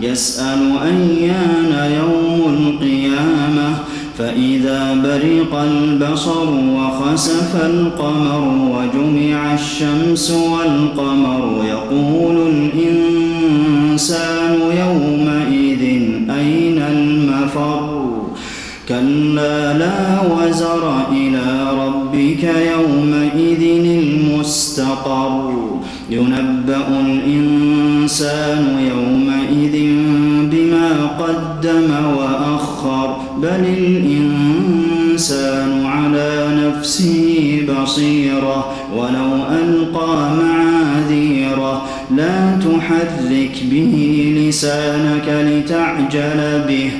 يسأل أيان يوم القيامة فإذا برق البصر وخسف القمر وجمع الشمس والقمر يقول الإنسان كلا لا وزر إلى ربك يومئذ المستقر. ينبأ الإنسان يومئذ بما قدم وأخر. بل الإنسان على نفسه بصيرة. ولو ألقى معاذيره لا تحرك به لسانك لتعجل به.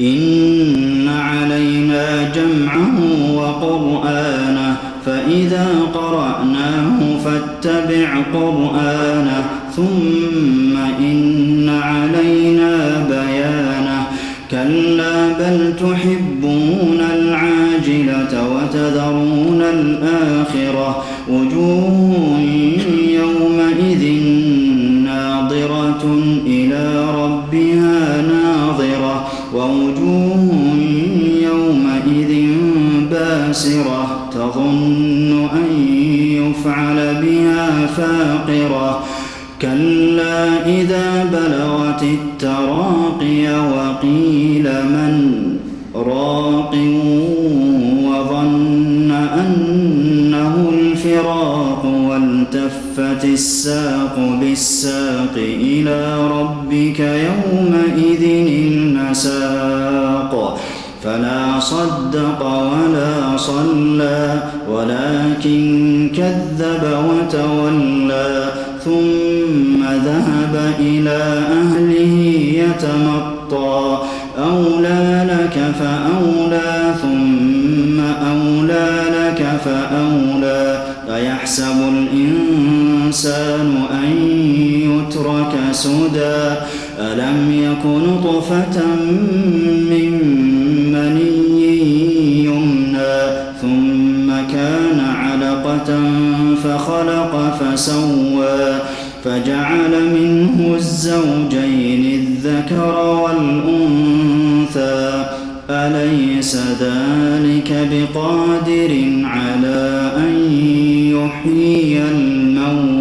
إن علينا جمعه وقرآنه فإذا قرأناه فاتبع قرآنه ثم إن علينا بيانه. كلا بل تحبون العاجلة وتذرون الآخرة وجوه يومئذ ناظرة إلى ربها ناظرة. ووجوه يومئذ باسرة تظن أن يفعل بها فاقرة. كلا إذا بلغت التراقي وقيل من راق وظن أنه الفراق والتفت الساق بالساق إلى ربك يومئذ المساق فلا صدق ولا صلى ولكن كذب وتولى ثم ذهب إلى أهله يتمطى. أولى لك فأولى ثم أولى لك فأولى. أيحسب الإنسان أن يترك سدى؟ ألم يكن طفة من مني يمنى ثم كان علقة فخلق فسوى فجعل منه الزوجين الذكر والأنثى أليس ذلك بقادر على أن يحيي الموت